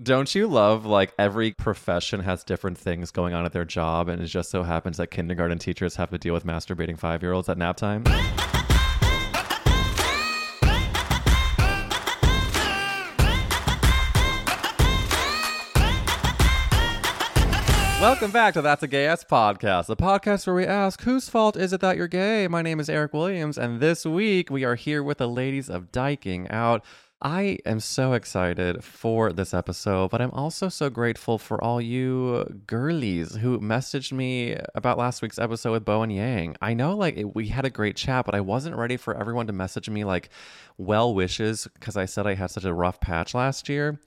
Don't you love like every profession has different things going on at their job, and it just so happens that kindergarten teachers have to deal with masturbating five year olds at nap time? Welcome back to That's a Gay Ass Podcast, the podcast where we ask, whose fault is it that you're gay? My name is Eric Williams, and this week we are here with the ladies of Dyking Out. I am so excited for this episode, but I'm also so grateful for all you girlies who messaged me about last week's episode with Bowen Yang. I know like it, we had a great chat, but I wasn't ready for everyone to message me like well wishes because I said I had such a rough patch last year.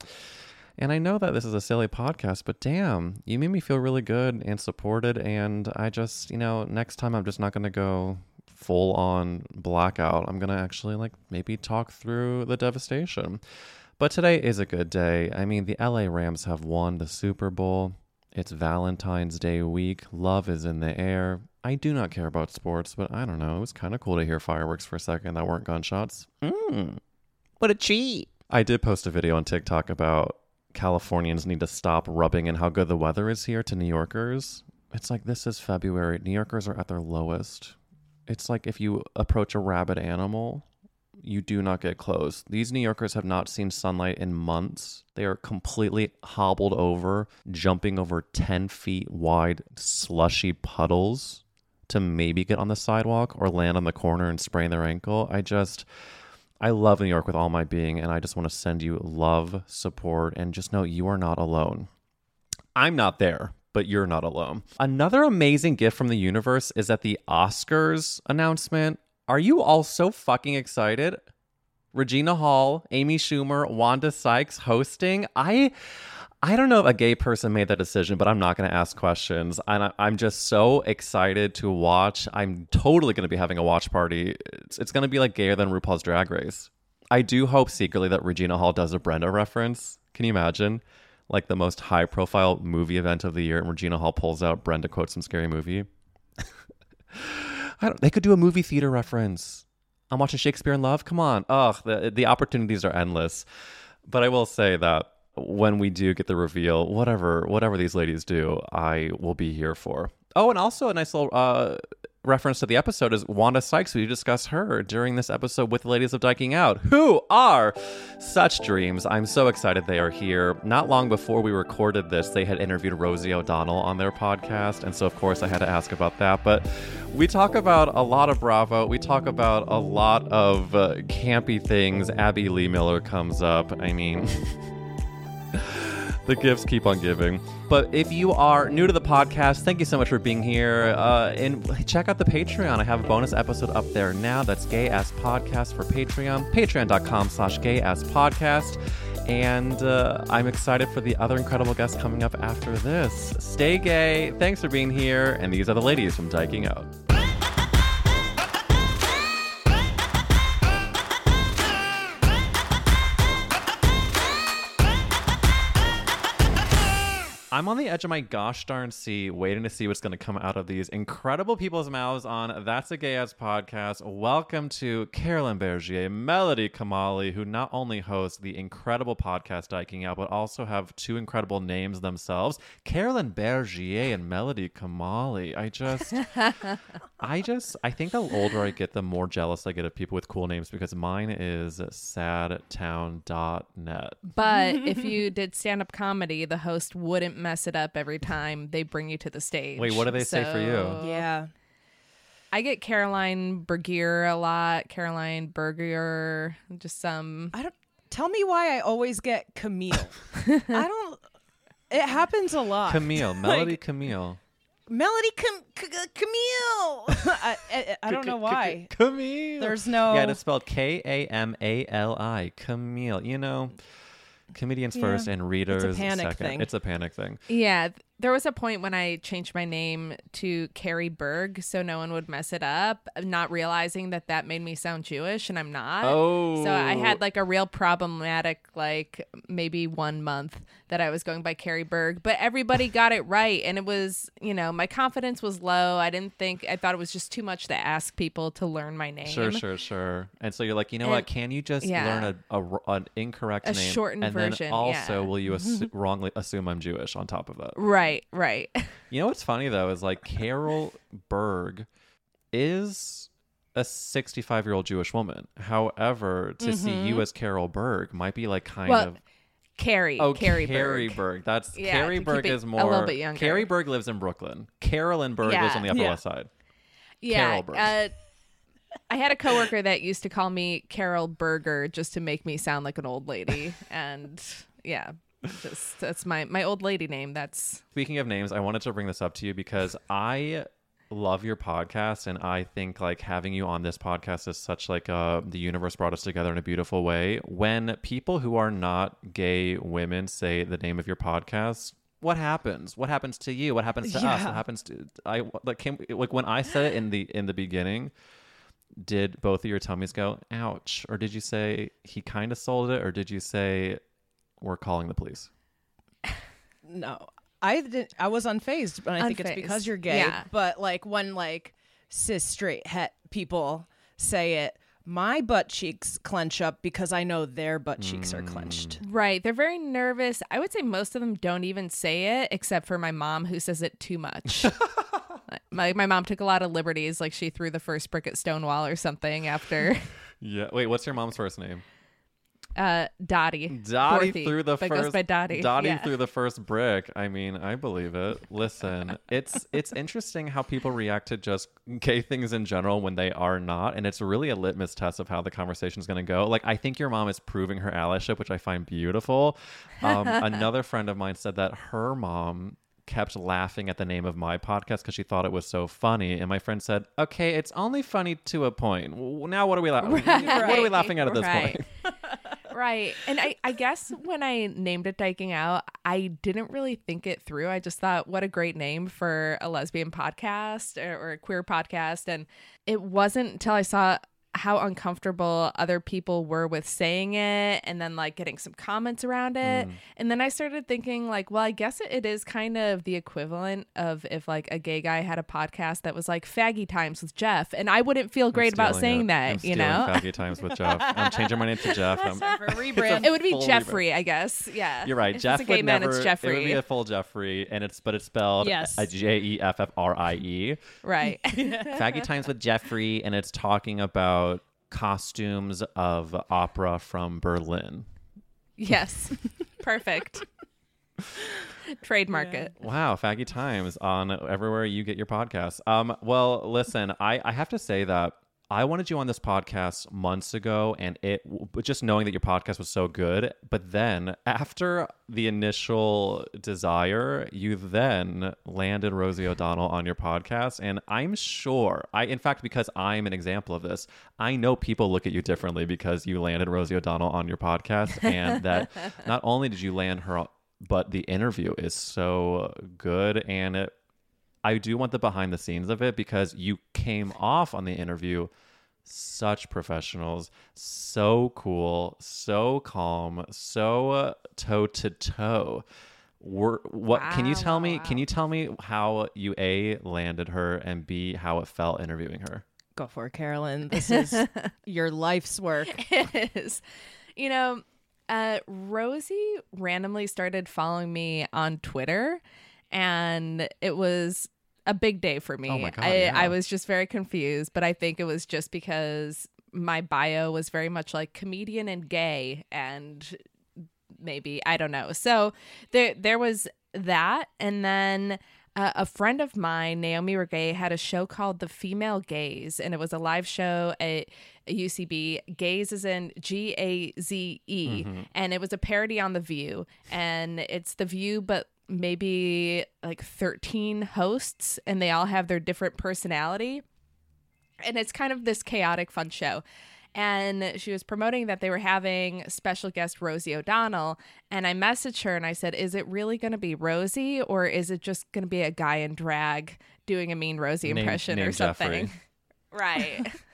And I know that this is a silly podcast, but damn, you made me feel really good and supported. And I just, you know, next time I'm just not going to go full on blackout. I'm going to actually, like, maybe talk through the devastation. But today is a good day. I mean, the LA Rams have won the Super Bowl. It's Valentine's Day week. Love is in the air. I do not care about sports, but I don't know. It was kind of cool to hear fireworks for a second that weren't gunshots. Mmm. What a cheat. I did post a video on TikTok about Californians need to stop rubbing in how good the weather is here to New Yorkers. It's like this is February. New Yorkers are at their lowest. It's like if you approach a rabid animal, you do not get close. These New Yorkers have not seen sunlight in months. They are completely hobbled over, jumping over 10 feet wide, slushy puddles to maybe get on the sidewalk or land on the corner and sprain their ankle. I just. I love New York with all my being, and I just want to send you love, support, and just know you are not alone. I'm not there, but you're not alone. Another amazing gift from the universe is that the Oscars announcement. Are you all so fucking excited? Regina Hall, Amy Schumer, Wanda Sykes hosting. I I don't know if a gay person made that decision, but I'm not going to ask questions. And I, am just so excited to watch. I'm totally going to be having a watch party. It's, it's going to be like gayer than RuPaul's Drag Race. I do hope secretly that Regina Hall does a Brenda reference. Can you imagine? Like the most high profile movie event of the year, and Regina Hall pulls out Brenda quotes some scary movie. I don't, they could do a movie theater reference. I'm watching Shakespeare in Love. Come on. Ugh, the, the opportunities are endless. But I will say that when we do get the reveal, whatever whatever these ladies do, I will be here for. Oh, and also a nice little uh, reference to the episode is Wanda Sykes. We discuss her during this episode with the ladies of Dyking Out, who are such dreams. I'm so excited they are here. Not long before we recorded this, they had interviewed Rosie O'Donnell on their podcast, and so of course I had to ask about that. But we talk about a lot of Bravo. We talk about a lot of uh, campy things. Abby Lee Miller comes up. I mean. the gifts keep on giving. But if you are new to the podcast, thank you so much for being here. Uh, and check out the Patreon. I have a bonus episode up there now. That's Gay Ass Podcast for Patreon. Patreon.com slash Gay Ass Podcast. And uh, I'm excited for the other incredible guests coming up after this. Stay gay. Thanks for being here. And these are the ladies from Dyking Out. I'm on the edge of my gosh darn seat, waiting to see what's going to come out of these incredible people's mouths on That's a Gay Ass podcast. Welcome to Carolyn Bergier, Melody Kamali, who not only hosts the incredible podcast Dyking Out, but also have two incredible names themselves Carolyn Bergier and Melody Kamali. I just, I just, I think the older I get, the more jealous I get of people with cool names because mine is sadtown.net. But if you did stand up comedy, the host wouldn't mess it up every time they bring you to the stage. Wait, what do they say for you? Yeah. I get Caroline Bergier a lot. Caroline Bergier, just some. I don't tell me why I always get Camille. I don't it happens a lot. Camille, Melody Camille. Melody Cam- C- C- Camille. I, I, I don't know why. Camille. There's no Yeah, it's spelled K A M A L I. Camille. You know, comedians Yeah. first and readers panic second. thing. It's a panic thing. Yeah, th- there was a point when I changed my name to Carrie Berg so no one would mess it up, not realizing that that made me sound Jewish and I'm not. Oh. So I had oh. like a real problematic, like maybe one month that I was going by Carrie Berg, but everybody got it right. And it was, you know, my confidence was low. I didn't think, I thought it was just too much to ask people to learn my name. Sure, sure, sure. And so you're like, you know And- what? Can you just yeah. learn a, a an incorrect A name, shortened and version, then also yeah. will you wrongly assume I'm Jewish on top of that? Right, right. You know what's funny though is like Carol Berg is a 65 year old Jewish woman. However, to see you as Carol Berg might be like kind Well, of Carrie. oh Carrie, Carrie Berg. Berg. That's Yeah, Carrie Berg is a more. little bit younger. Carrie Berg lives in Brooklyn. Carolyn Berg lives on the Upper Yeah. West Side. Yeah. Carol Berg. Uh, I had a coworker that used to call me Carol Berger just to make me sound like an old lady, and yeah, just that's my my old lady name. That's Speaking of names, I wanted to bring this up to you because I love your podcast and I think like having you on this podcast is such like uh the universe brought us together in a beautiful way. When people who are not gay women say the name of your podcast, what happens? What happens to you? What happens to us? What happens to I like can like when I said it in the in the beginning, did both of your tummies go ouch or did you say he kind of sold it or did you say we're calling the police? No, I didn't. I was unfazed, but I think it's because you're gay. yeah. But like when like cis straight het people say it, my butt cheeks clench up because I know their butt cheeks are clenched. Mm. right. They're very nervous. I would say most of them don't even say it, except for my mom, who says it too much. my my mom took a lot of liberties, like she threw the first brick at Stonewall or something after Yeah. Wait, what's your mom's first name? Uh, Dottie. Dottie Dorothy, threw the first. by Dottie. Dottie Yeah. threw the first brick. I mean, I believe it. Listen, it's it's interesting how people react to just gay things in general when they are not, and it's really a litmus test of how the conversation is going to go. Like, I think your mom is proving her allyship, which I find beautiful. Um, another friend of mine said that her mom kept laughing at the name of my podcast because she thought it was so funny. And my friend said, "Okay, it's only funny to a point. Now, what are we laughing? What are we laughing at at this Right. point?" right. And I, I guess when I named it Dyking Out, I didn't really think it through. I just thought, what a great name for a lesbian podcast or, or a queer podcast. And it wasn't until I saw how uncomfortable other people were with saying it and then like getting some comments around it mm. and then i started thinking like well i guess it, it is kind of the equivalent of if like a gay guy had a podcast that was like faggy times with jeff and i wouldn't feel great about saying it. that I'm you know Faggy times with Jeff. I'm changing my name to Jeff. I'm, For rebrand. it would be full Jeffrey, I guess. Yeah, You're right. If Jeff it's a gay would man, never. it's It would be a full Jeffrey, and it's but it's spelled Yes. a J E F F R I E. right. Faggy times with Jeffrey, and it's talking about costumes of opera from Berlin. yes, perfect. Trademark it. Wow, Faggy Times on everywhere you get your podcasts. Um, well, listen, I, I have to say that I wanted you on this podcast months ago, and it just knowing that your podcast was so good. But then after the initial desire, you then landed Rosie O'Donnell on your podcast, and I'm sure I, in fact, because I'm an example of this, I know people look at you differently because you landed Rosie O'Donnell on your podcast, and that not only did you land her but the interview is so good and it, I do want the behind the scenes of it because you came off on the interview such professionals, so cool, so calm, so toe to toe. were what can you tell wow, me can you tell me how you a landed her and b how it felt interviewing her Go for it, Carolyn. This is your life's work. it is. You know, uh, Rosie randomly started following me on Twitter, and it was a big day for me. Oh my God, I, yeah. I was just very confused, but I think it was just because my bio was very much like comedian and gay, and maybe I don't know. So there there was that, and then. Uh, a friend of mine, Naomi Regay, had a show called The Female Gaze, and it was a live show at UCB. Gaze is in G A Z E, and it was a parody on The View, and it's The View, but maybe like 13 hosts, and they all have their different personality. And it's kind of this chaotic fun show. And she was promoting that they were having special guest Rosie O'Donnell. And I messaged her and I said is it really going to be Rosie or is it just going to be a guy in drag doing a mean Rosie Name- impression or something? Right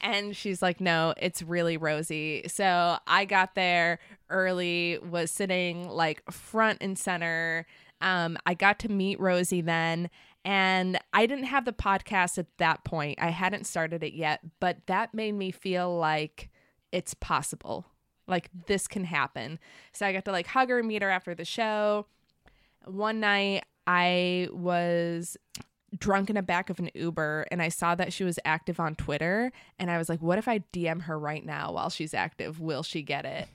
and she's like no it's really Rosie so I got there early was sitting like front and center um, I got to meet Rosie then, and I didn't have the podcast at that point. I hadn't started it yet, but that made me feel like it's possible. Like this can happen. So I got to like hug her and meet her after the show. One night I was drunk in the back of an Uber and I saw that she was active on Twitter and I was like, what if I DM her right now while she's active? Will she get it?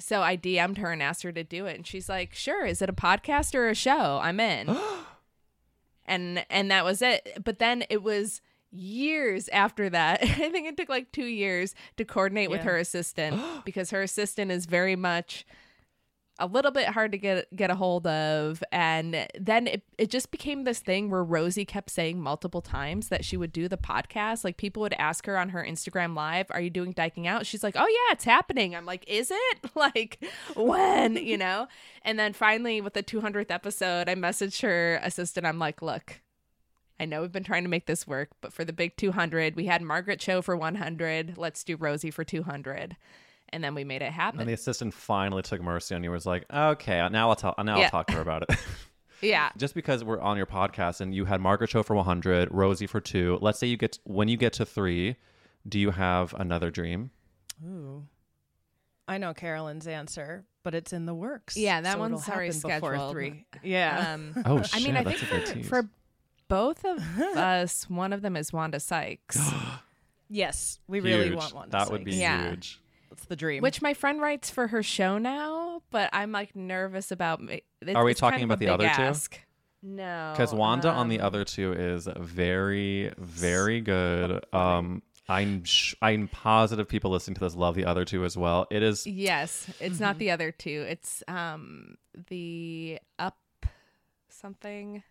So I DM'd her and asked her to do it and she's like, "Sure, is it a podcast or a show? I'm in." and and that was it. But then it was years after that. I think it took like 2 years to coordinate with her assistant because her assistant is very much a little bit hard to get get a hold of. And then it, it just became this thing where rosie kept saying multiple times that she would do the podcast. Like people would ask her on her instagram live are you doing dyking out? She's like oh yeah it's happening. I'm like is it? Like when? You know? And then finally with the 200th episode i messaged her assistant. I'm like look I know we've been trying to make this work, but for the big 200, we had Margaret Cho for 100. Let's do Rosie for 200. And then we made it happen. and the assistant finally took mercy on you was like okay now i'll talk now Yeah. i'll talk to her about it yeah. just because we're on your podcast and you had margaret Cho for 100 rosie for two let's say you get when you get to three do you have another dream Ooh. I know Carolyn's answer, but it's in the works. Yeah, that so one's it'll already happen before scheduled. three. Yeah. Um, oh I mean, I that's think a good for, tease for both of us, one of them is Wanda Sykes, yes, we really want one. that would be Yeah. huge That's the dream. which my friend writes for her show now, but I'm like nervous about. ma- It's, Are we it's talking of about the big other two? No, because wanda on the um, other two is very very good um i'm sh- i'm positive people listening to this love the other two as well it is Yes, it's Mm-hmm. not the other two. It's um the up something.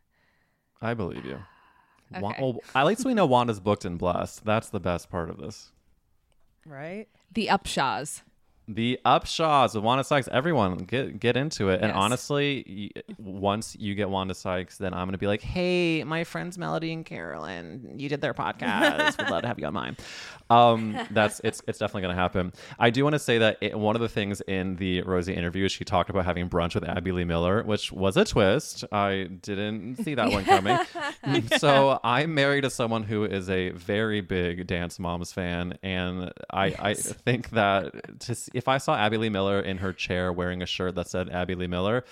i believe you Wa- well, at least we know wanda's booked and blessed that's the best part of this right? The Upshaws. The Upshaws with Wanda Sykes. Everyone get get into it. And honestly, y- once you get Wanda Sykes, then I'm gonna be like, "Hey, my friends Melody and Carolyn, you did their podcast. We'd love to have you on mine." Um, that's it's it's definitely gonna happen. I do want to say that it, one of the things in the Rosie interview, she talked about having brunch with Abby Lee Miller, which was a twist. I didn't see that one coming. so I'm married to someone who is a very big Dance Moms fan, and I I think that to s- if I saw Abby Lee Miller in her chair wearing a shirt that said Abby Lee Miller.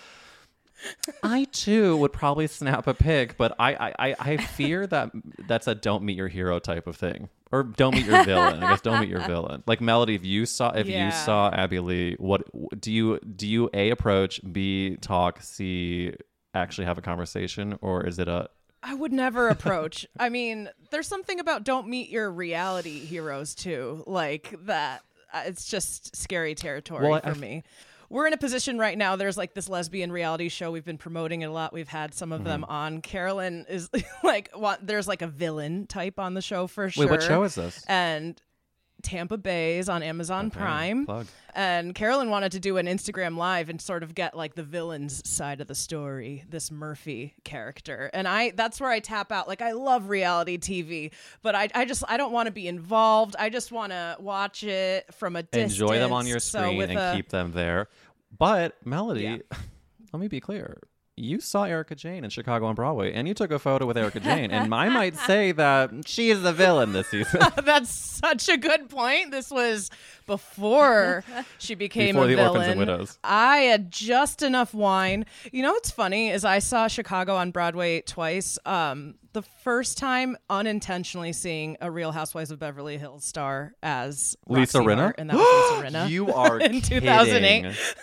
I too would probably snap a pic, but I, I, I- I fear that that's a don't meet your hero type of thing, or don't meet your villain. I guess don't meet your villain. Like Melody, if you saw if Yeah. you saw Abby Lee, what do you do? You a approach, b talk, c actually have a conversation, or is it a I would never approach. I mean, there's something about don't meet your reality heroes too, like that. Uh, It's just scary territory Well, for I- me. We're in a position right now. There's like this lesbian reality show. We've been promoting it a lot. We've had some of them Mm-hmm. on. Carolyn is like, what? There's like a villain type on the show for sure. wait? What show is this? And Tampa Baes is on Amazon Okay, Prime. plug. And Carolyn wanted to do an Instagram live and sort of get like the villain's side of the story, this Murphy character. And I that's where I tap out. Like I love reality TV, but I I just I don't want to be involved. I just want to watch it from a distance. Enjoy them on your screen with and a- keep them there. But Melody, Yeah. let me be clear. You saw Erika Jayne in Chicago on Broadway, and you took a photo with Erika Jayne, and I might say that she is the villain this season. That's such a good point. This was before she became Before a the villain. Orphans and Widows. I had just enough wine. You know what's funny is I saw Chicago on Broadway twice. Um, the first time unintentionally seeing a Real Housewives of Beverly Hills star as Lisa Roxie Rinna? Hart, and that was Lisa Rinna. you are In 2008.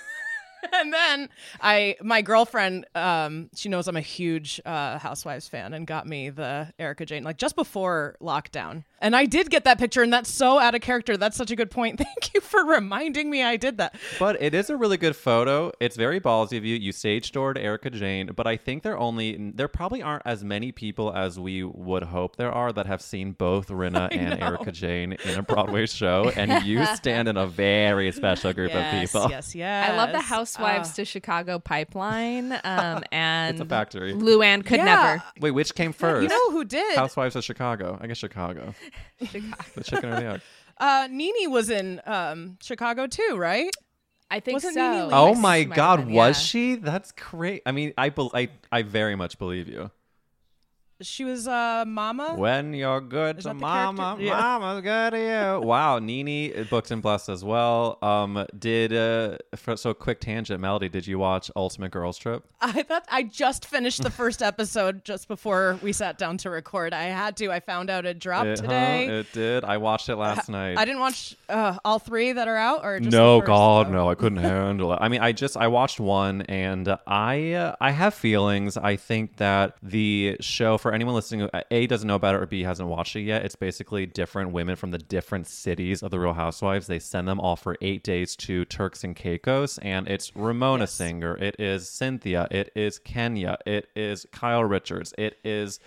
and then I, my girlfriend, um, she knows I'm a huge uh, Housewives fan, and got me the Erika Jayne like just before lockdown. And I did get that picture, and that's so out of character. That's such a good point. Thank you for reminding me I did that. But it is a really good photo. It's very ballsy of you. You stage doored Erika Jayne, but I think there only there probably aren't as many people as we would hope there are that have seen both Rinna and Erika Jayne in a Broadway show, and you stand in a very special group of people. Yes, yes. I love the. Housewives Uh, to Chicago pipeline. Um, and It's a factory. Luann could Yeah. never. Wait, which came first? you know who did? Housewives of Chicago. I guess Chicago. The chicken or the egg. Uh, Nene was in um, Chicago too, right? I think Wasn't so. Nene Leakes? Oh my God, been, was yeah. she? That's great. I mean, I, bel I I very much believe you. She was uh, Mama. When you're good Is to that the mama, character? Yeah. mama's good to you. Wow, Nene uh, booked and blessed as well. Um, did uh, for, so quick tangent, Melody? Did you watch Ultimate Girls Trip? I thought I just finished the first episode just before we sat down to record. I had to. I found out it dropped It, huh? today. it did. I watched it last night. I didn't watch uh, all three that are out, or just no, the first? God, Oh. no, I couldn't handle it. I mean, I just I watched one, and I uh, I have feelings. I think that the show for anyone listening, who a doesn't know about it or b hasn't watched it yet. It's basically different women from the different cities of the Real Housewives. They send them all for eight days to Turks and Caicos, and it's Ramona Singer, it is Cynthia, it is Kenya, it is Kyle Richards, it is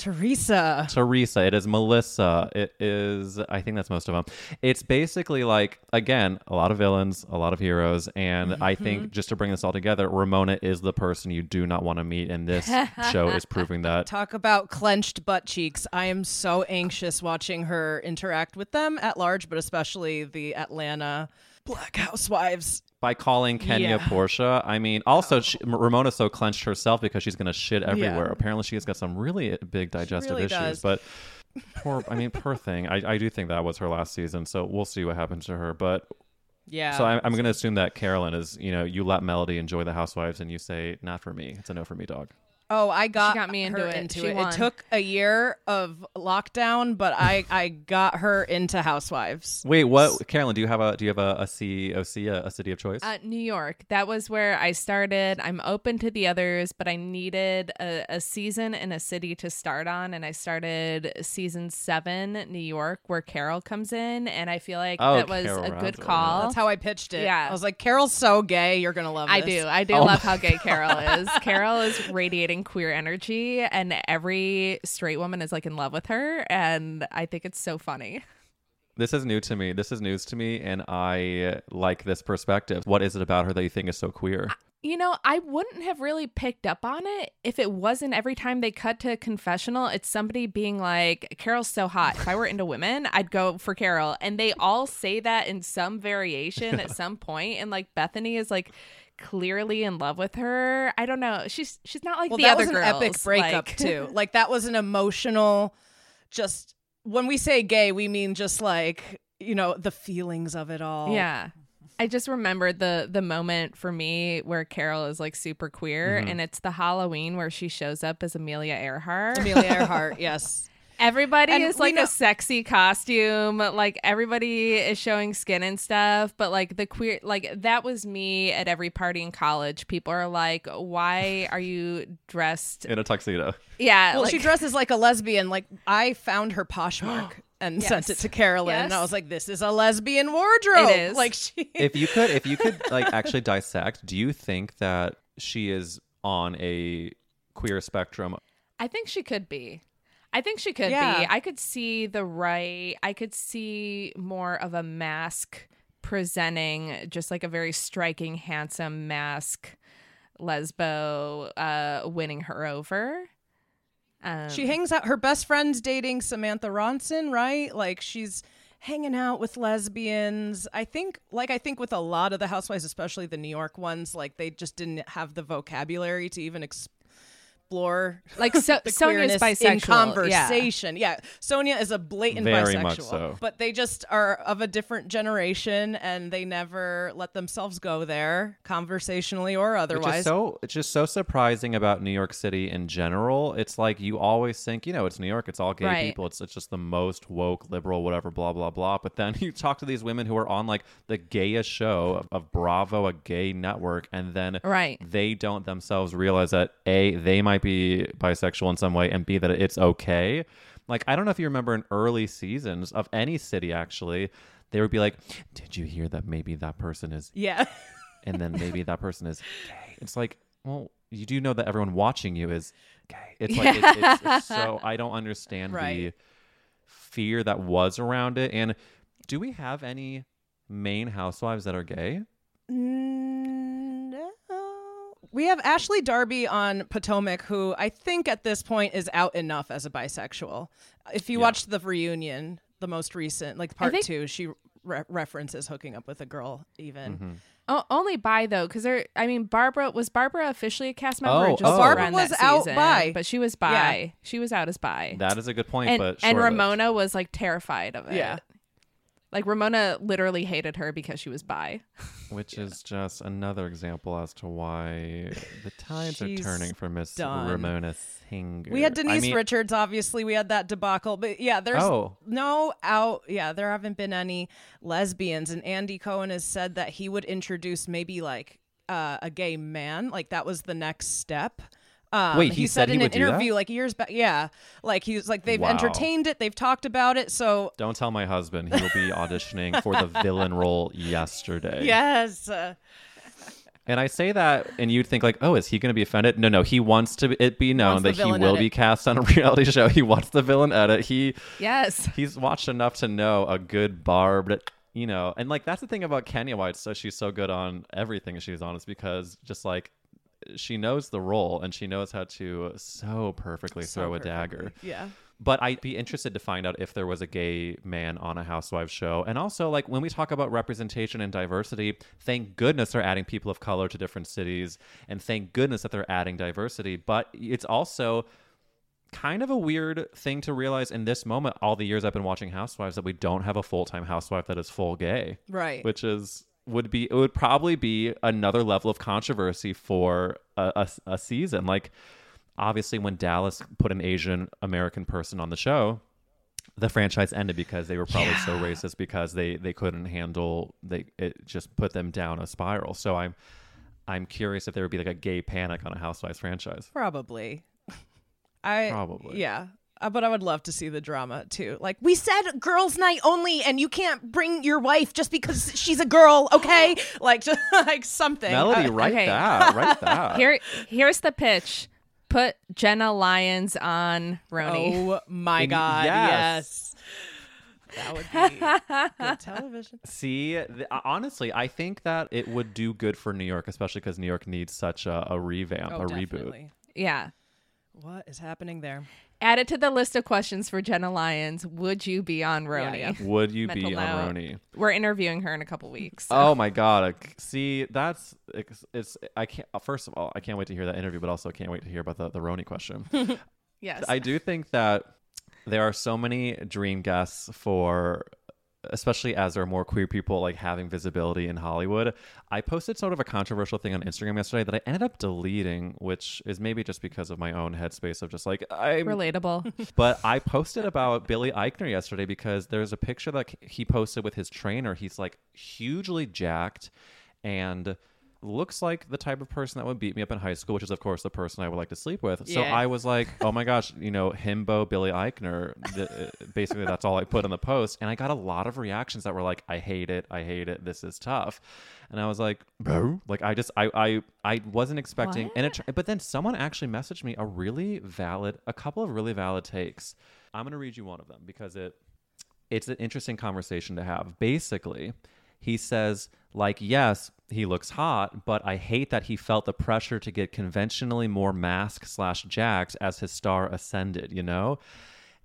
Teresa. Teresa, it is Melissa, it is I think that's most of them. It's basically like again, a lot of villains, a lot of heroes, and I Mm-hmm. think just to bring this all together, Ramona is the person you do not want to meet and this show is proving that. Talk about clenched butt cheeks. I am so anxious watching her interact with them at large, but especially the Atlanta Black Housewives. By calling Kenya Yeah. Porsha, I mean, also she, Ramona so clenched herself because she's going to shit everywhere. Yeah. Apparently, she has got some really uh, big digestive really issues. does. But poor, I mean, poor thing. I, I do think that was her last season, so we'll see what happens to her. But Yeah. So I'm, I'm going to assume that Carolyn is, you know, you let Melody enjoy the Housewives, and you say, "Not for me. It's a no for me, dog." Oh, I got, got me into her it. into She it. won. It took a year of lockdown, but I I got her into Housewives. Wait, what, Carolyn? Do you have a do you have a, a COC, a, a city of choice? Uh, New York. That was where I started. I'm open to the others, but I needed a, a season and a city to start on. And I started season seven, New York, where Carol comes in. And I feel like Oh, that was Carol a good call. That's how I pitched it. Yeah. I was like, Carol's so gay, you're gonna love I this. do. I do Oh love how gay Carol is. Carol is radiating queer energy, and every straight woman is like in love with her. And I think it's so funny. this is new to me. This is news to me, and I like this perspective. What is it about her that you think is so queer? You know, I wouldn't have really picked up on it if it wasn't every time they cut to a confessional, it's somebody being like, Carol's so hot. If I were into women, I'd go for Carol. And they all say that in some variation at some point. And like Bethany is like clearly in love with her. I don't know. She's she's not like Well, the that other was an epic breakup Like- too. Like that was an emotional. Just when we say gay, we mean just like you know the feelings of it all. Yeah. I just remembered the the moment for me where Carol is like super queer Mm-hmm. and it's the Halloween where she shows up as Amelia Earhart. Amelia Earhart. Yes. Everybody And is like know- a sexy costume. Like everybody is showing skin and stuff. But like the queer, like that was me at every party in college. People are like, why are you dressed? In a tuxedo. Yeah. Well, like, she dresses like a lesbian. Like I found her Poshmark and sent it to Carolyn, and I was like, "This is a lesbian wardrobe." It is. Like she. if you could, if you could, like actually dissect, do you think that she is on a queer spectrum? I think she could be. I think she could Yeah. be. I could see the right. I could see more of a masc presenting just like a very striking, handsome masc lesbo uh winning her over. Um, She hangs out. Her best friend's dating Samantha Ronson, right? Like she's hanging out with lesbians. I think, like I think with a lot of the housewives, especially the New York ones, like they just didn't have the vocabulary to even explore Like so, the Sonja's queerness in bisexual. Yeah. conversation. Yeah. Sonja is a blatant Very bisexual, much so. but they just are of a different generation, and they never let themselves go there, conversationally or Which otherwise. is so it's just so surprising about New York City in general. It's like you always think, you know, it's New York, it's all gay Right. people, it's it's just the most woke, liberal, whatever, blah blah blah. But then you talk to these women who are on like the gayest show of, of Bravo, a gay network, and then Right. they don't themselves realize that a they might be bisexual in some way, and b that it's okay. Like I don't know if you remember in early seasons of any city actually. They would be like, "Did you hear that? Maybe that person is yeah. and then maybe that person is gay. It's like, well, you do know that everyone watching you is gay. It's like it's, it's, it's so I don't understand the fear that was around it. And do we have any main housewives that are gay? No. We have Ashley Darby on Potomac, who I think at this point is out enough as a bisexual. If you Yeah. watched the reunion, the most recent, like part think- two, she re- references hooking up with a girl, even. Mm-hmm. O- only by though, because there. I mean, Barbara was Barbara officially a cast member. Oh, or just oh. Barbara was that out season? bi. but she was bi. She was out as by. That is a good point, and but and. Ramona was like terrified of it. Yeah. Like Ramona literally hated her because she was bi. which is just another example as to why the tides She's are turning for Miss done. Ramona Singer. We had I Denise mean- Richards, obviously. We had that debacle, but yeah, there's Oh. no out. Yeah, there haven't been any lesbians, and Andy Cohen has said that he would introduce maybe like uh, a gay man, like that was the next step. Um, Wait, he said in he an would do interview like years back. Yeah, like he was like they've Wow. entertained it, they've talked about it. So Don't tell my husband. He will be auditioning for the villain role yesterday. yes, uh, And I say that, and you'd think like, oh, is he going to be offended? No, no. He wants to it be known that he will edit. be cast on a reality show. He wants the villain edit. He Yes. he's watched enough to know a good barbed, you know. And like that's the thing about Kenya White. So she's so good on everything she's on is because just like she knows the role and she knows how to so perfectly so throw a dagger. Yeah. But I'd be interested to find out if there was a gay man on a Housewives show. And also, like, when we talk about representation and diversity, thank goodness they're adding people of color to different cities. And thank goodness that they're adding diversity. But it's also kind of a weird thing to realize in this moment, all the years I've been watching Housewives, that we don't have a full time housewife that is full gay. Right. Which is. Would be it would probably be another level of controversy for a, a, a season like obviously when Dallas put an Asian American person on the show, the franchise ended because they were probably so racist because they they couldn't handle they it just put them down a spiral. So I'm I'm curious if there would be like a gay panic on a Housewives franchise. Probably. I Probably. Yeah. Uh, but I would love to see the drama too. Like we said girls night only and you can't bring your wife just because she's a girl, okay? like just like something. Melody, Uh, write okay. that, write that. Here, here's the pitch. Put Jenna Lyons on RHONY. Oh my And god. yes. Yes. That would be good television. See, th- uh, honestly, I think that it would do good for New York, especially because New York needs such a, a revamp, Oh, a reboot. Yeah. What is happening there? Add it to the list of questions for Jenna Lyons. Would you be on RHONY? yeah. Would you be Mental on. RHONY? We're interviewing her in a couple weeks. so- Oh my god! See, that's it's, it's. I can't. uh, First of all, I can't wait to hear that interview, but also I can't wait to hear about the the RHONY question. yes. I do think that there are so many dream guests for especially as there are more queer people like having visibility in Hollywood. I posted sort of a controversial thing on Instagram yesterday that I ended up deleting, which is maybe just because of my own headspace of just like I'm Relatable. but I posted about Billy Eichner yesterday because there's a picture that he posted with his trainer. He's like hugely jacked and looks like the type of person that would beat me up in high school, which is of course the person I would like to sleep with. So Yeah. I was like, oh my gosh, you know, himbo Billy Eichner. The, uh, basically, that's all I put in the post, and I got a lot of reactions that were like, I hate it, I hate it, this is tough. And I was like, bro, like I just I I I wasn't expecting, and it, but then someone actually messaged me a really valid, a couple of really valid takes. I'm gonna read you one of them because it it's an interesting conversation to have. Basically, he says, like, yes, he looks hot, but I hate that he felt the pressure to get conventionally more masc slash jacked as his star ascended, you know?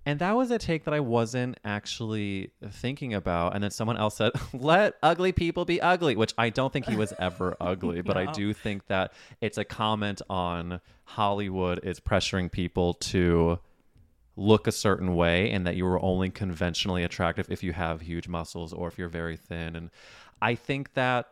And that was a take that I wasn't actually thinking about. And then someone else said, let ugly people be ugly, which I don't think he was ever ugly, but I do think that it's a comment on Hollywood is pressuring people to look a certain way and that you were only conventionally attractive if you have huge muscles or if you're very thin. And I think that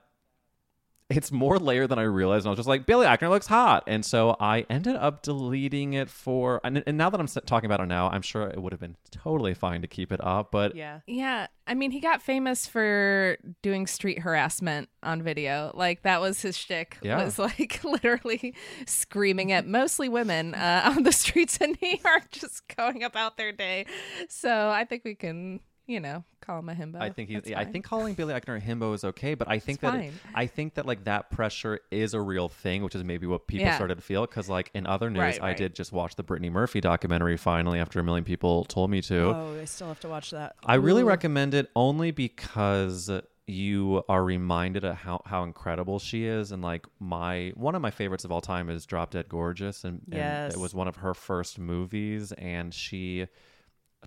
it's more layered than I realized. And I was just like, Billy Eichner looks hot. And so I ended up deleting it for, and, and now that I'm talking about it now, I'm sure it would have been totally fine to keep it up. But Yeah. Yeah, I mean, he got famous for doing street harassment on video. Like that was his shtick. Yeah. Was like literally screaming at mostly women uh, on the streets in New York, just going about their day. So I think we can, you know, call him a himbo. I think he's. Yeah, I think calling Billy Eichner a himbo is okay, but I think that fine. I think that like that pressure is a real thing, which is maybe what people Yeah. started to feel. Because like in other news, Right, I right. did just watch the Brittany Murphy documentary finally after a million people told me to. Oh, I still have to watch that. I really Ooh. recommend it only because you are reminded of how, how incredible she is and like my one of my favorites of all time is Drop Dead Gorgeous and, and Yes. it was one of her first movies and she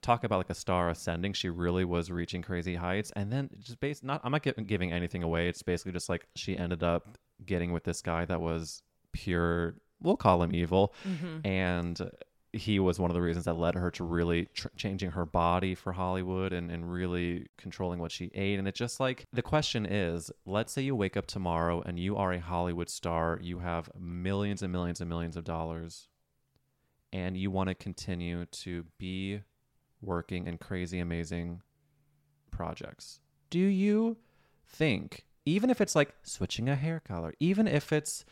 talk about like a star ascending she really was reaching crazy heights and then just based not I'm not gi- giving anything away it's basically just like she ended up getting with this guy that was pure we'll call him evil mm-hmm. and he was one of the reasons that led her to really tr- changing her body for Hollywood and, and really controlling what she ate. And it just like the question is let's say you wake up tomorrow and you are a Hollywood star, you have millions and millions and millions of dollars, and you want to continue to be working in crazy, amazing projects. Do you think, even if it's like switching a hair color, even if it's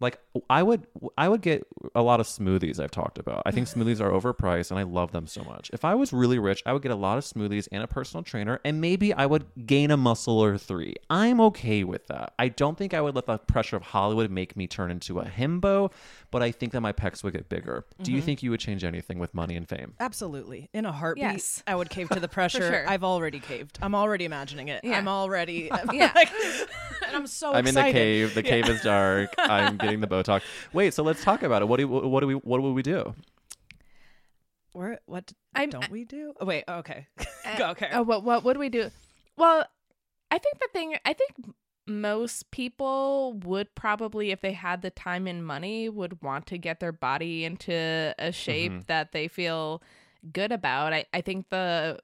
like I would I would get a lot of smoothies I've talked about. I think smoothies are overpriced and I love them so much. If I was really rich, I would get a lot of smoothies and a personal trainer and maybe I would gain a muscle or 3. I'm okay with that. I don't think I would let the pressure of Hollywood make me turn into a himbo, but I think that my pecs would get bigger. Do you mm-hmm. think you would change anything with money and fame? Absolutely. In a heartbeat, Yes. I would cave to the pressure. sure. I've already caved. I'm already imagining it. Yeah. I'm already Yeah. like, and I'm so I'm in the cave. The cave is dark. I'm getting the Botox. Wait, so let's talk about it. What do what do we what will we do? Where, what I'm- don't we do? Oh, wait, okay. Go, okay. Oh, what what would we do? Well, I think the thing I think most people would probably if they had the time and money would want to get their body into a shape Mhm. that they feel good about. I, I think the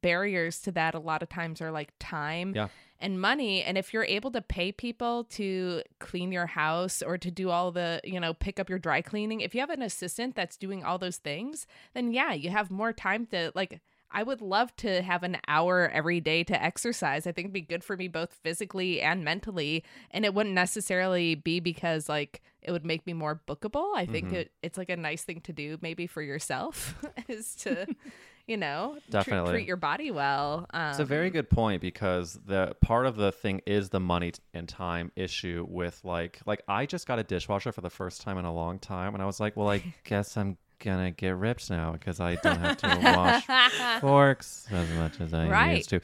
barriers to that a lot of times are like time Yeah. And money and if you're able to pay people to clean your house or to do all the you know pick up your dry cleaning if you have an assistant that's doing all those things then yeah you have more time to like I would love to have an hour every day to exercise. I think it'd be good for me both physically and mentally. And it wouldn't necessarily be because like it would make me more bookable. I think Mm-hmm. it, it's like a nice thing to do maybe for yourself is to, you know, treat- Definitely. treat your body well. Um, It's a very good point because the part of the thing is the money and time issue with like like I just got a dishwasher for the first time in a long time and I was like, well, I guess I'm gonna get ripped now because I don't have to wash forks as much as I Right. used to.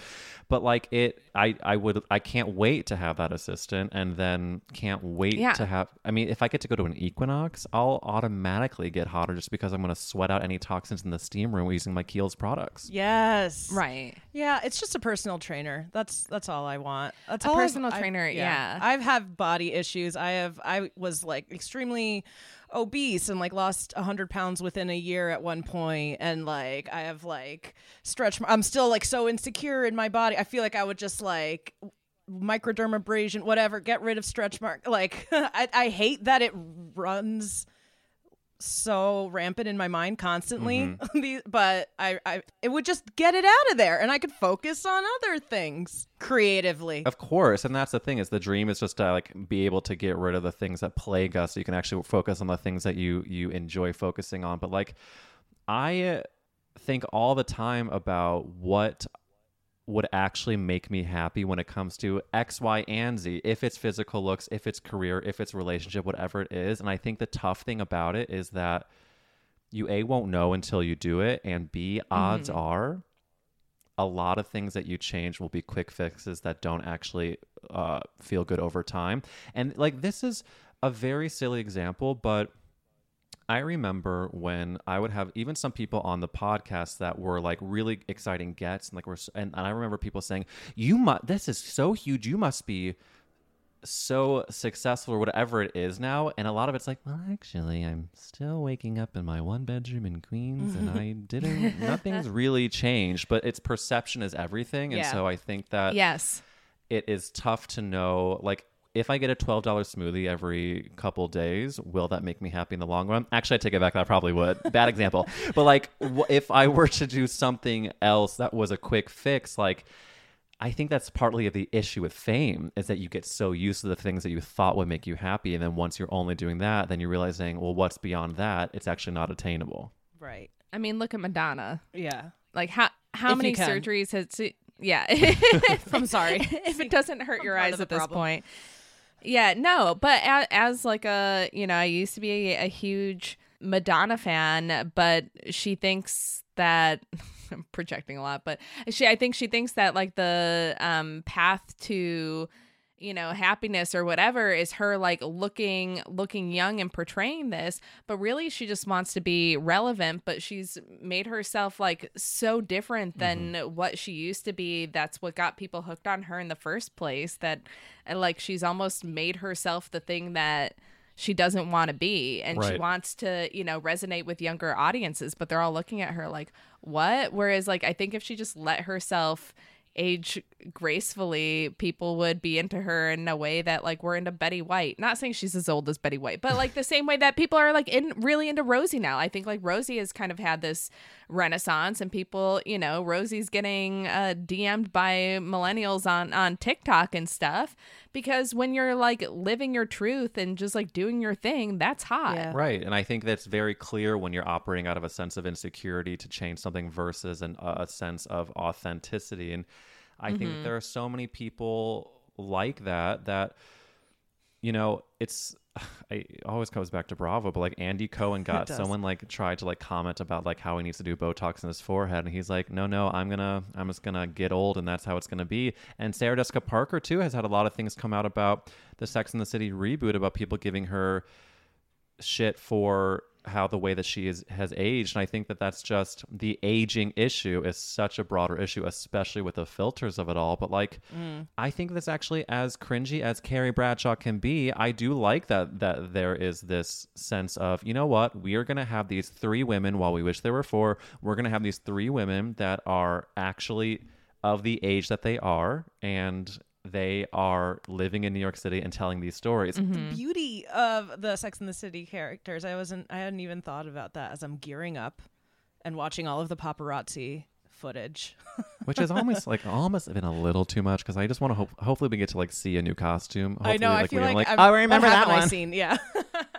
But like it, I I would I can't wait to have that assistant and then can't wait Yeah. to have. I mean, if I get to go to an Equinox, I'll automatically get hotter just because I'm gonna sweat out any toxins in the steam room using my Kiehl's products. Yes. right. Yeah, it's just a personal trainer. That's that's all I want. That's A all I've- personal I've- trainer, yeah. I've had body issues. I have. I was like extremely obese and like lost 100 pounds within a year at one point and like i have like stretch i'm still like so insecure in my body. I feel like i would just like microdermabrasion whatever get rid of stretch mark like I, I hate that it runs so rampant in my mind constantly. Mm-hmm. These- but I, I it would just get it out of there and i could focus on other things creatively. Of course, and that's the thing is the dream is just to like be able to get rid of the things that plague us, so you can actually focus on the things that you you enjoy focusing on. But like, I think all the time about what would actually make me happy when it comes to X, Y, and Z. If it's physical looks, if it's career, if it's relationship, whatever it is. And I think the tough thing about it is that you a won't know until you do it, and b odds are a lot of things that you change will be quick fixes that don't actually uh, feel good over time. And like this is a very silly example, but I remember when I would have even some people on the podcast that were like really exciting gets and like we're, and, and I remember people saying, "You must, this is so huge. You must be." so successful or whatever it is now and a lot of it's like well actually i'm still waking up in my one bedroom in queens and i didn't nothing's really changed but its perception is everything and Yeah. so i think that yes. it is tough to know like if I get a twelve dollar smoothie every couple days, will that make me happy in the long run? Actually, I take it back. That probably would. Bad example, but like, wh- if I were to do something else that was a quick fix, like, I think that's partly of the issue with fame is that you get so used to the things that you thought would make you happy, and then once you're only doing that, then you're realizing, well, what's beyond that? It's actually not attainable. Right. I mean, look at Madonna. Yeah. Like how how If many surgeries has she, yeah. I'm sorry. if it doesn't hurt your eyes at this problem. point. Yeah, no, but as, as like a, you know, I used to be a huge Madonna fan, but she thinks that I'm projecting a lot, but she I think she thinks that like the um path to you know happiness or whatever is her like looking looking young and portraying this but really she just wants to be relevant but she's made herself like so different than what she used to be. That's what got people hooked on her in the first place that uh, like she's almost made herself the thing that she doesn't want to be and she wants to you know resonate with younger audiences but they're all looking at her like what? Whereas like i think if she just let herself age gracefully people would be into her in a way that like we're into betty white. Not saying she's as old as betty white but like the same way that people are like in really into rosie now. I think like rosie has kind of had this renaissance and people you know rosie's getting uh dm'd by millennials on on tiktok and stuff because when you're like living your truth and just like doing your thing that's hot Yeah. Right. And I think that's very clear when you're operating out of a sense of insecurity to change something versus an, a sense of authenticity. And I think there are so many people like that, that, you know, it's, I, it always comes back to Bravo, but like Andy Cohen got someone like tried to like comment about like how he needs to do Botox in his forehead. And he's like, no, no, I'm to, I'm just to get old and that's how it's to be. And Sarah Jessica Parker too has had a lot of things come out about the Sex and the City reboot about people giving her shit for how the way that she is has aged and i think that that's just the aging issue is such a broader issue especially with the filters of it all but like mm. i think that's actually as cringy as carrie bradshaw can be. I do like that that there is this sense of you know what we are going to have these three women while we wish there were four we're going to have these three women that are actually of the age that they are and they are living in New York City and telling these stories. Mm-hmm. the beauty of the Sex and the City characters. I wasn't. I hadn't even thought about that as I'm gearing up and watching all of the paparazzi footage. which is almost like almost been a little too much because I just want to hope. Hopefully, we get to like see a new costume. Hopefully, I know. I feel we like, like, I'm- oh, remember what that haven't I one. seen? Yeah.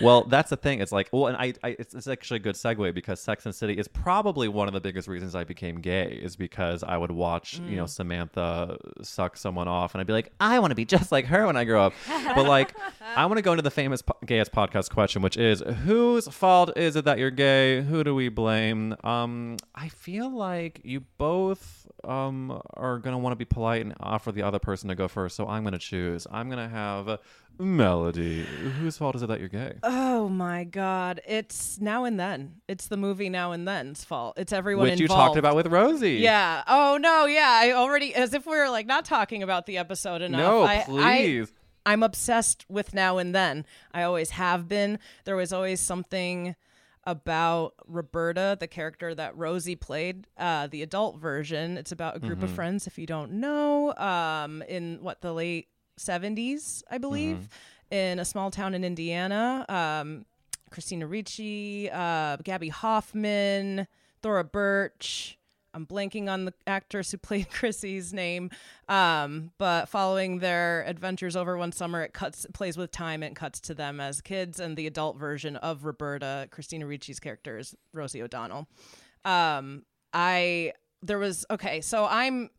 Well, that's the thing. It's like, well, and I, I it's, it's actually a good segue because Sex and City is probably one of the biggest reasons I became gay is because I would watch, you Mm. know, Samantha suck someone off, and I'd be like, I want to be just like her when I grow up. but like, I want to go into the famous po- gayest podcast question, which is, whose fault is it that you're gay? Who do we blame? Um, I feel like you both um are gonna want to be polite and offer the other person to go first, so I'm gonna choose. I'm gonna have Melody. Whose fault is it that you're gay? Oh my God! It's now and then. It's the movie Now and Then's fault. It's everyone Which you talked about with Rosie. Yeah. Oh no. Yeah. I already, as if we were like not talking about the episode enough. No, I, I- please. I'm obsessed with Now and Then. I always have been. There was always something about Roberta, the character that Rosie played, uh, the adult version. It's about a group Mm-hmm. of friends, if you don't know, um, in what the late 70s, I believe, Mm-hmm. in a small town in Indiana. Um, Christina Ricci, uh, Gaby Hoffmann, Thora Birch. I'm blanking on the actress who played Chrissy's name. Um, but following their adventures over one summer, it cuts it plays with time and cuts to them as kids, and the adult version of Roberta, Christina Ricci's character is Rosie O'Donnell. Um, I there was okay, so I'm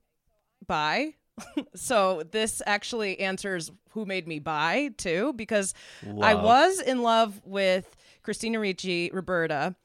by. so this actually answers who made me buy too, because I was in love with Christina Ricci, Roberta,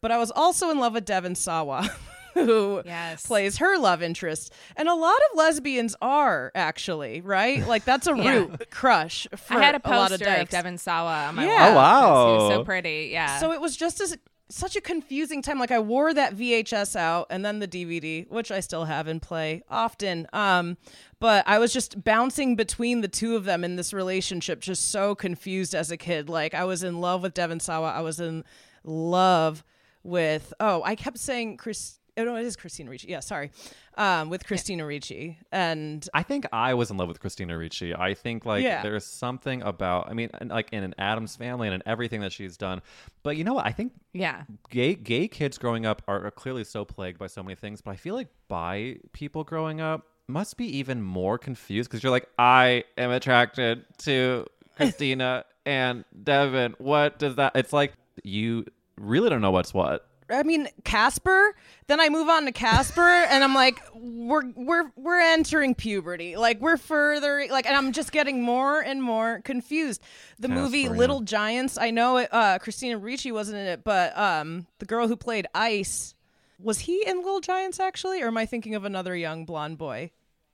but I was also in love with Devon Sawa. who Yes. plays her love interest. And a lot of lesbians are actually, right? Like that's a Yeah. root crush for I had a a lot of poster of, dykes. Devon Sawa on my Yeah. wall. Oh, 'cause He was wow. so pretty. Yeah. So it was just as such a confusing time. Like I wore that VHS out and then the DVD, which I still have in play often. Um, but I was just bouncing between the two of them in this relationship, just so confused as a kid. Like I was in love with Devon Sawa. I was in love with oh, I kept saying Chris. Oh no, it is Christina Ricci. Yeah, sorry, um, with Christina Ricci, and I think I was in love with Christina Ricci. I think like Yeah. there's something about I mean like in an Addams family and in everything that she's done. But you know what? I think yeah. gay gay kids growing up are, are clearly so plagued by so many things, but I feel like bi people growing up must be even more confused because you're like, I am attracted to Christina and Devon. What does that? It's like you really don't know what's what. I mean Casper. Then I move on to Casper, and I'm like, we're we're we're entering puberty. Like we're further like, and I'm just getting more and more confused. The movie Casper, yeah. Little Giants. I know it, uh, Christina Ricci wasn't in it, but um, the girl who played Ice was he in Little Giants actually, or am I thinking of another young blonde boy?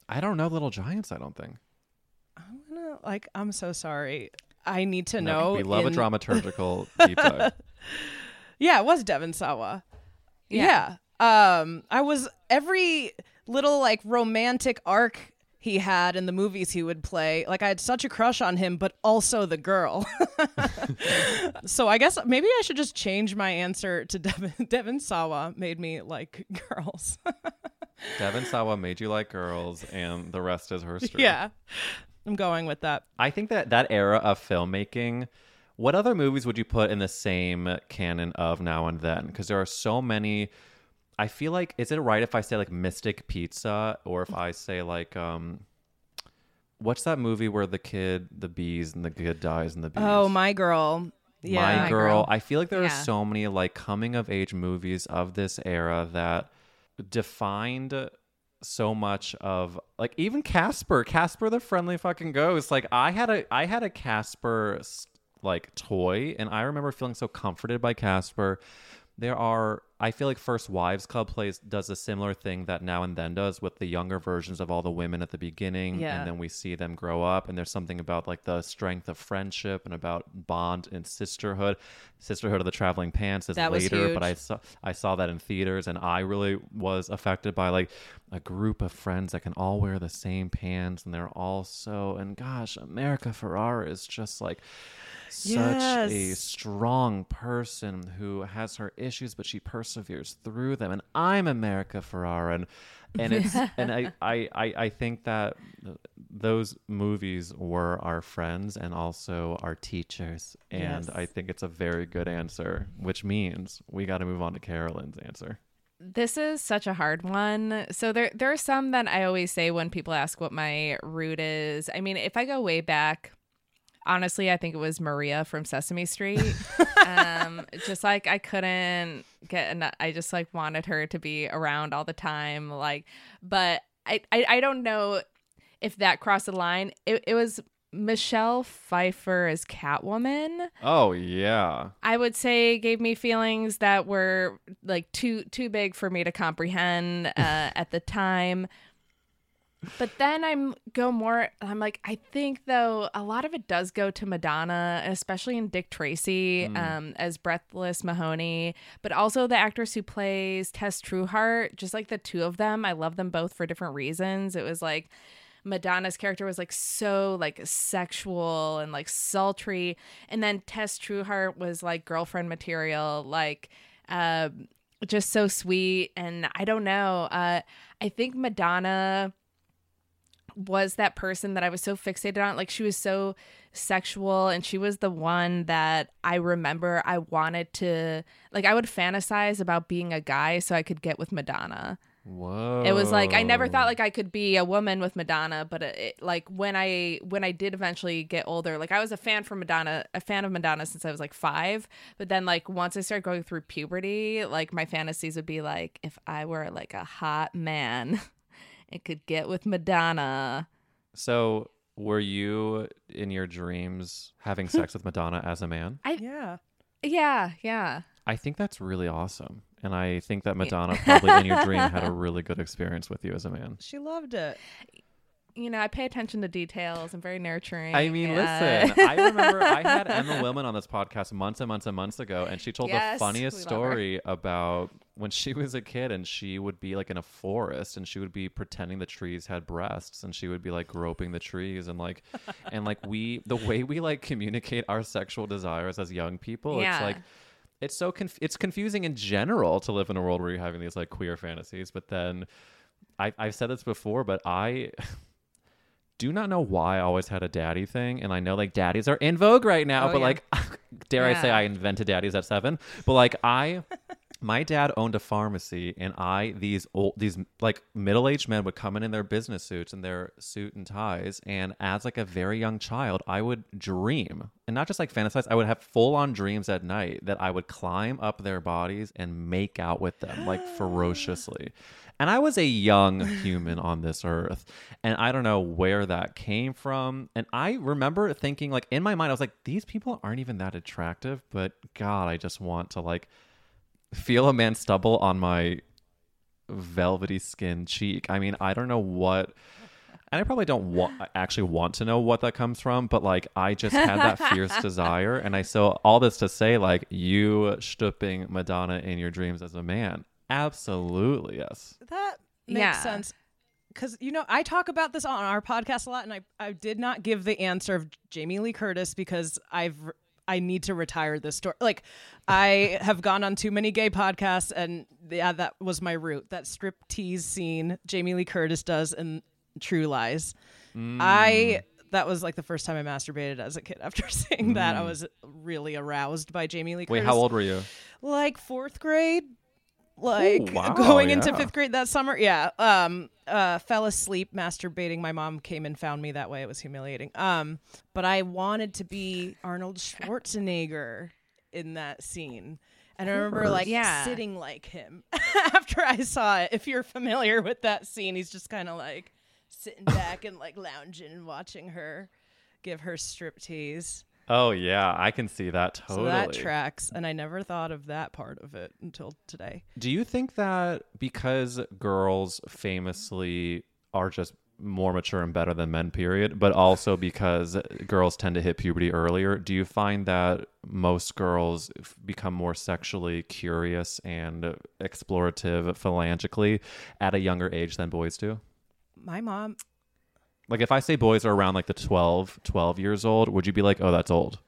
I don't know Little Giants. I don't think. I'm gonna like I'm so sorry. I need to No, know. we love in- a dramaturgical deep dive. Yeah, it was Devon Sawa. Yeah. Yeah. Um, I was every little like romantic arc he had in the movies he would play. Like I had such a crush on him, but also the girl. so I guess maybe I should just change my answer to Devon. Devon Sawa made me like girls. Devon Sawa made you like girls, and the rest is history. yeah, I'm going with that. I think that that era of filmmaking. What other movies would you put in the same canon of Now and Then? Because there are so many. I feel like is it right if I say like Mystic Pizza or if I say like um, what's that movie where the kid, the bees, and the kid dies and the bees? Oh, my girl. Yeah, My My girl. Girl. I feel like there Yeah. are so many like coming of age movies of this era that defined so much of like even Casper, Casper the friendly fucking ghost. Like I had a I had a Casper like toy and I remember feeling so comforted by Casper. There are I feel like First Wives Club plays does a similar thing that now and then does with the younger versions of all the women at the beginning Yeah. and then we see them grow up and there's something about like the strength of friendship and about bond and sisterhood. Sisterhood of the Traveling Pants is later, but. I saw I saw that in theaters and I really was affected by like a group of friends that can all wear the same pants and they're all so and gosh, America Ferrera is just like such a strong person who has her issues but she perseveres through them and i'm america ferrera and, and it's and I, I i i think that those movies were our friends and also our teachers and Yes. i think it's a very good answer which means we got to move on to carolyn's answer This is such a hard one. So there there are some that I always say when people ask what my root is. I mean, if I go way back, honestly, I think it was Maria from Sesame Street. um, just like I couldn't get enough. I just like wanted her to be around all the time. Like, but I I, I don't know if that crossed the line. It it was Michelle Pfeiffer as Catwoman. oh yeah I would say gave me feelings that were like too too big for me to comprehend uh, at the time. But then I'm go more. I'm like I think though a lot of it does go to Madonna, especially in Dick Tracy um, as Breathless Mahoney, but also the actress who plays Tess Trueheart. Just like the two of them, I love them both for different reasons. It was like Madonna's character was like so like sexual and like sultry, and then Tess Trueheart was like girlfriend material, like um, just so sweet. And I don't know. Uh, I think Madonna was that person that I was so fixated on. Like she was so sexual and she was the one that I remember I wanted to like I would fantasize about being a guy so I could get with Madonna. whoa It was like I never thought like I could be a woman with Madonna, but it- like when I when I did eventually get older, like I was a fan for Madonna, a fan of Madonna since I was like 5, but then like once I started going through puberty, like my fantasies would be like if I were like a hot man and could get with Madonna. so were you in your dreams having sex with madonna as a man I Yeah. yeah, yeah. I think that's really awesome. and I think that Madonna probably in your dream had a really good experience with you as a man. She loved it. You know, I pay attention to details. I'm very nurturing. I mean, listen, I remember I had Emma Willmann on this podcast months and months and months ago, and she told Yes, the funniest story about when she was a kid and she would be like in a forest and she would be pretending the trees had breasts and she would be like groping the trees and like and like we the way we like communicate our sexual desires as young people it's like it's so conf- it's confusing in general to live in a world where you're having these like queer fantasies but then I, I've said this before but I do not know why I always had a daddy thing, and I know like daddies are in vogue right now, Oh, but yeah. like, dare I say I invented daddies at seven? But like I, my dad owned a pharmacy, and I these old these like middle aged men would come in in their business suits and their suit and ties, and as like a very young child, I would dream and not just like fantasize. I would have full on dreams at night that I would climb up their bodies and make out with them like ferociously. And I was a young human on this earth. And I don't know where that came from. And I remember thinking, like, in my mind, I was like, these people aren't even that attractive. But God, I just want to, like, feel a man's stubble on my velvety skin cheek. I mean, I don't know what. And I probably don't want actually want to know what that comes from, but like I just had that fierce desire, and I so all this to say, like you stooping Madonna in your dreams as a man, absolutely yes. That makes Yeah. sense. Because, you know, I talk about this on our podcast a lot, and I, I did not give the answer of Jamie Lee Curtis because I've. I need to retire this story. Like, I have gone on too many gay podcasts, and yeah, that was my route. That strip tease scene Jamie Lee Curtis does in True Lies. I that was like the first time I masturbated as a kid. After seeing that, I mm. was really aroused by Jamie Lee Curtis. Wait, how old were you? like fourth grade like wow, going into fifth grade that summer. Yeah um uh fell asleep masturbating. My mom came and found me that way. It was humiliating. Um but i wanted to be arnold schwarzenegger in that scene. And i remember like Yeah. sitting like him after i saw it. If you're familiar with that scene he's just kind of like sitting back and like lounging and watching her give her strip tease Oh yeah, I can see that totally. so that tracks, and I never thought of that part of it until today. Do you think that because girls famously are just more mature and better than men, period, but also because girls tend to hit puberty earlier, do you find that most girls f- become more sexually curious and explorative philangically at a younger age than boys do? My mom, Like if I say boys are around like the 12, 12 years old, would you be like, oh, that's old?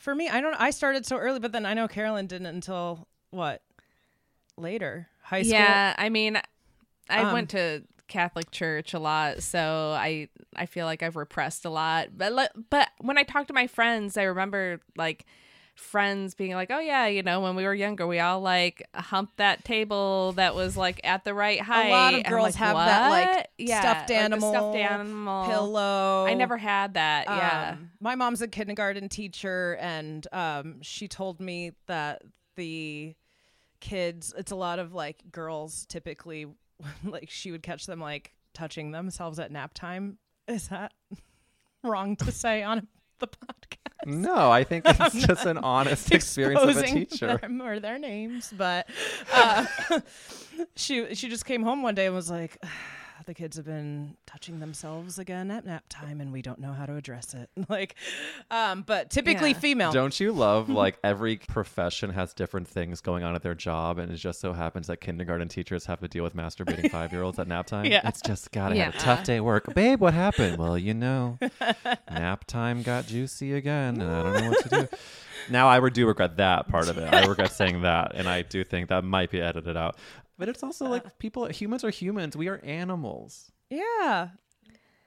for me, I don't. I started so early, but then I know Carolyn didn't until what later high school. Yeah, I mean, I Um, went to Catholic church a lot, so I I feel like I've repressed a lot. But but when I talk to my friends, I remember like friends being like, "Oh yeah, you know, when we were younger, we all like humped that table that was like at the right height." A lot of girls like, have that like Yeah, stuffed like animal, stuffed animal pillow. I never had that. Yeah. Um, my mom's a kindergarten teacher, and um, she told me that the kids, it's a lot of like girls typically, like she would catch them like touching themselves at nap time. Is that wrong to say on the podcast? No, I think it's just an honest experience of a teacher. them or their names, but uh, she she just came home one day and was like, "The kids have been touching themselves again at nap time, and we don't know how to address it." Like, um, but typically Yeah. female. Don't you love like every profession has different things going on at their job, and it just so happens that kindergarten teachers have to deal with masturbating five year olds at nap time? Yeah. It's just gotta have a tough day at work. Babe, what happened? Well, you know, nap time got juicy again, and I don't know what to do. Now I do regret that part of it. I regret saying that, and I do think that might be edited out. But it's also like people, humans are humans. We are animals. yeah,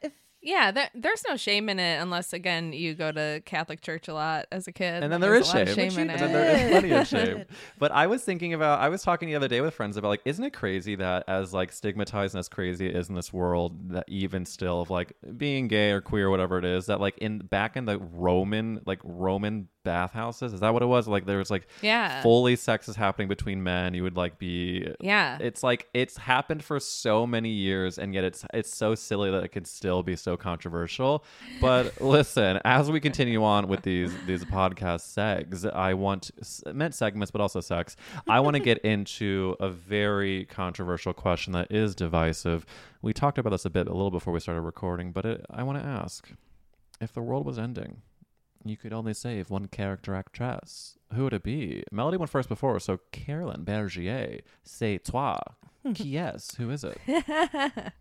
If Yeah, there, there's no shame in it unless again you go to Catholic church a lot as a kid. And then there There's is a shame. shame in and it. then there is plenty of shame. But I was thinking about, I was talking the other day with friends about like, isn't it crazy that as like stigmatized and as crazy it is in this world, that even still of like being gay or queer, or whatever it is, that like in back in the Roman, like Roman bathhouses. Is that what it was? Like there was like Yeah. fully sex is happening between men. You would like be Yeah. It's like it's happened for so many years, and yet it's it's so silly that it can still be so controversial. But listen, as we continue on with these these podcast segs, I want meant segments, but also sex. I want to get into a very controversial question that is divisive. We talked about this a bit a little before we started recording, but it, I want to ask: if the world was ending, you could only save one character actress. Who would it be? Melody went first before, so Carolyn Bergier, c'est toi. Qui est? Who is it?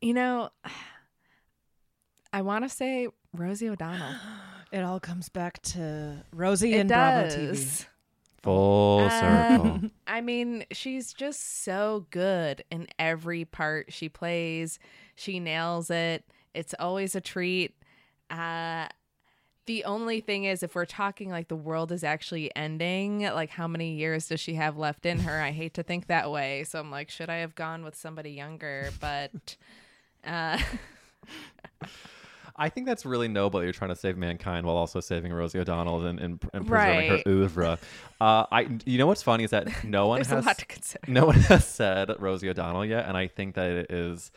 You know, I want to say Rosie O'Donnell. It all comes back to Rosie it and Bravo TV. Full Uh, circle. I mean, she's just so good in every part she plays. She nails it. It's always a treat. Uh the only thing is if we're talking like the world is actually ending, like how many years does she have left in her? I hate to think that way. So I'm like, should I have gone with somebody younger? But uh I think that's really noble. You're trying to save mankind while also saving Rosie O'Donnell and, and, and preserving Right. her oeuvre. Uh, I, you know what's funny is that no one has lot to consider. no one has said Rosie O'Donnell yet, and I think that it is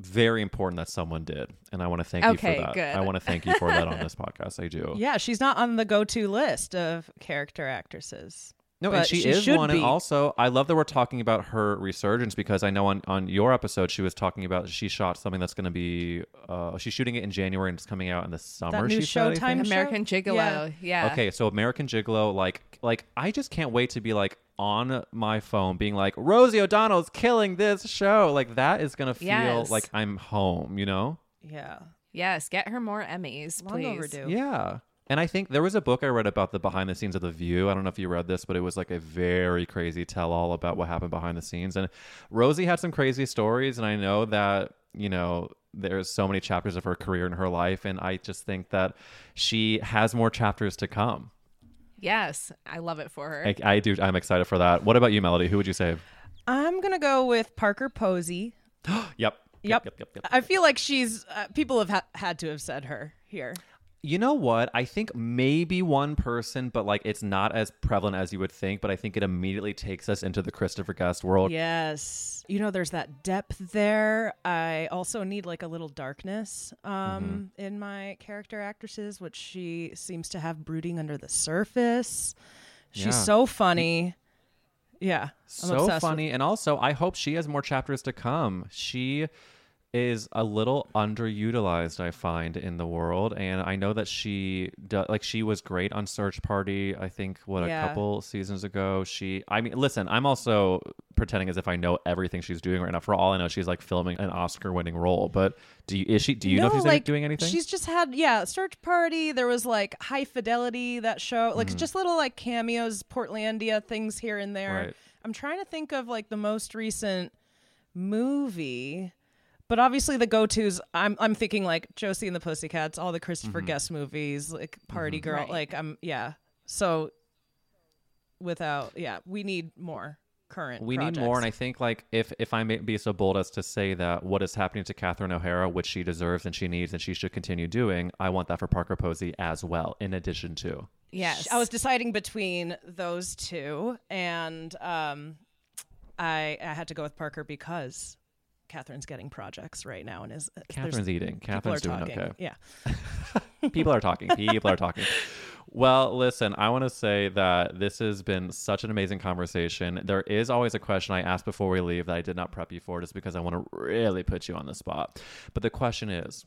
very important that someone did, and I want to thank you for that. good. I want to thank you for that on this podcast. I do. Yeah, she's not on the go-to list of character actresses. No, and she, she is should one. And also, I love that we're talking about her resurgence because I know on, on your episode she was talking about she shot something that's going to be uh, she's shooting it in January and it's coming out in the summer. new she Showtime think? American Gigolo. Yeah. Yeah. Okay, so American Gigolo, like, like I just can't wait to be like on my phone, being like Rosie O'Donnell's killing this show. Like that is gonna feel Yes. like I'm home. You know? Yeah, Yes, get her more Emmys, long please. overdue. Yeah. And I think there was a book I read about the behind the scenes of The View. I don't know if you read this, but it was like a very crazy tell all about what happened behind the scenes. And Rosie had some crazy stories. And I know that, you know, there's so many chapters of her career in her life. And I just think that she has more chapters to come. Yes, I love it for her. I, I do. I'm excited for that. What about you, Melody? Who would you save? I'm gonna go with Parker Posey. Yep. Yep. Yep. Yep. Yep. I feel like she's uh, people have ha- had to have said her here. You know what? I think maybe one person, but like it's not as prevalent as you would think. But I think it immediately takes us into the Christopher Guest world. Yes. You know, there's that depth there. I also need like a little darkness um, in my character actresses, which she seems to have brooding under the surface. She's Yeah. so funny. Yeah. I'm so obsessed with- funny and also i hope she has more chapters to come she is a little underutilized i find in the world and i know that she do, like she was great on search party i think what Yeah. a couple seasons ago she i mean listen i'm also pretending as if i know everything she's doing right now for all i know she's like filming an oscar winning role but do you is she do you know if she's like, doing anything She's just had yeah, search party. There was like high fidelity that show, like hmm. just little like cameos, Portlandia things here and there. Right. I'm trying to think of like the most recent movie, but obviously the go tos. I'm I'm thinking like Josie and the Pussycats, all the Mm-hmm. Christopher Guest movies, like Party Girl. Right. Like I'm yeah. So without yeah, we need more current. we need more and i think like if if i may be so bold as to say that what is happening to catherine o'hara which she deserves and she needs and she should continue doing i want that for parker posey as well in addition to yes. I was deciding between those two, and um, I I had to go with Parker because Catherine's getting projects right now, and is uh, catherine's eating. catherine's doing talking. okay. Yeah, people are talking. People are talking. Well listen i want to say that this has been such an amazing conversation. There is always a question i ask before we leave that i did not prep you for just because i want to really put you on the spot. But the question is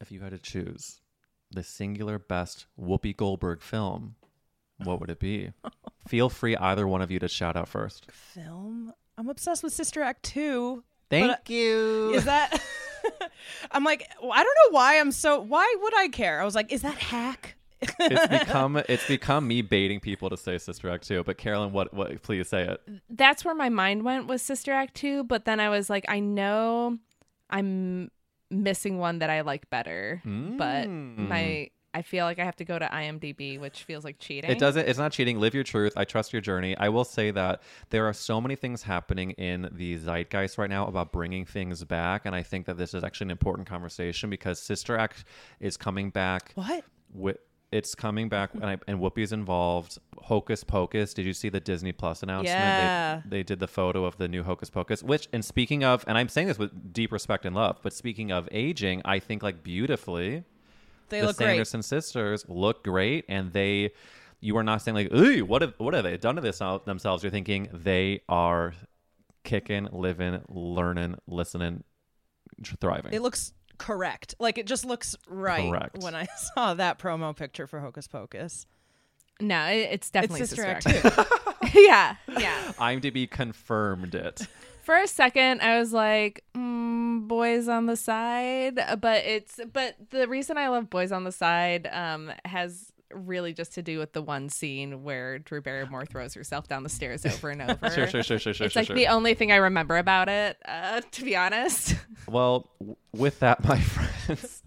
if you had to choose the singular best whoopi goldberg film what would it be? Feel free either one of you to shout out first. Film. I'm obsessed with Sister Act two. Thank But, you Is that? I'm like, I don't know why I'm so. Why would I care? I was like, is that hack? it's become it's become me baiting people to say sister act 2 but carolyn what what please say it that's where my mind went with Sister Act 2, but then I was like, I know I'm missing one that I like better, but mm. my I feel like I have to go to IMDb, which feels like cheating. It doesn't. It's not cheating. Live your truth. I trust your journey. I will say that there are so many things happening in the zeitgeist right now about bringing things back, and I think that this is actually an important conversation because Sister Act is coming back What? with it's coming back, and, I, and Whoopi's involved. Hocus Pocus. Did you see the Disney Plus announcement? Yeah. They, they did the photo of the new Hocus Pocus. Which, and speaking of, and I'm saying this with deep respect and love, but speaking of aging, I think like beautifully, They the look great. Sanderson sisters look great, and they. You are not saying like, "Ooh, what have what have they done to this themselves?" You're thinking they are kicking, living, learning, listening, thriving. It looks correct. Like it just looks right Correct. when I saw that promo picture for Hocus Pocus. No, it, it's definitely it's Sister Act Sister too. Act. yeah, yeah. IMDb confirmed it. For a second, I was like, mm, "Boys on the Side," but it's but the reason I love Boys on the Side um, has really just to do with the one scene where Drew Barrymore throws herself down the stairs over and over. Sure, sure, sure, sure, sure. It's sure, like sure. the only thing I remember about it, uh, to be honest. Well, w- with that, my friends,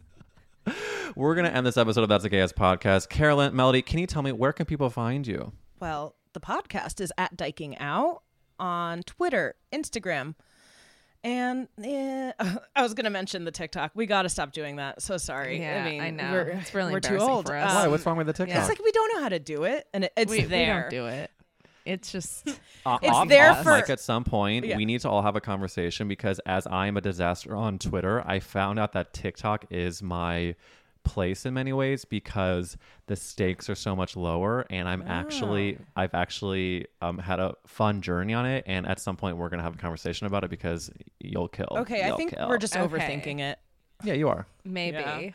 we're gonna end this episode of That's a Gay Ass podcast. Carolyn, Melody, can you tell me where can people find you? Well, the podcast is at Dyking Out on Twitter, Instagram, and eh, I was going to mention the TikTok. We got to stop doing that. So sorry. Yeah, I mean, I know. We're, It's really we're too old. for us. Why? What's wrong with the TikTok? It's like we don't know how to do it, and it, it's we, we don't do it. It's just Uh, It's off, there off for- mic at some point. Yeah. We need to all have a conversation because as I am a disaster on Twitter, I found out that TikTok is my place in many ways because the stakes are so much lower and I'm actually I've actually um, had a fun journey on it and at some point we're gonna have a conversation about it because you'll kill. Okay, I You'll think kill. we're just Okay. overthinking it. Yeah, you are. maybe. Yeah.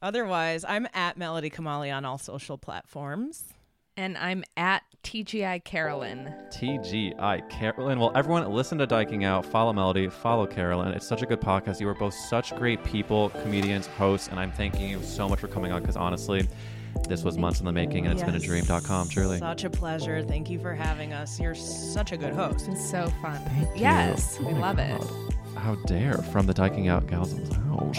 Otherwise, I'm at Melody Kamali on all social platforms. And I'm at TGI Carolyn. TGI Carolyn. Well, everyone, listen to Dyking Out. Follow Melody. Follow Carolyn. It's such a good podcast. You are both such great people, comedians, hosts, and I'm thanking you so much for coming on because honestly, this was months in the making and it's been a Yes. dream.com, truly. Such a pleasure. Thank you for having us. You're such a good host. It's so fun. Yes, you. we Oh my love it. How dare from the Dyking Out gals house.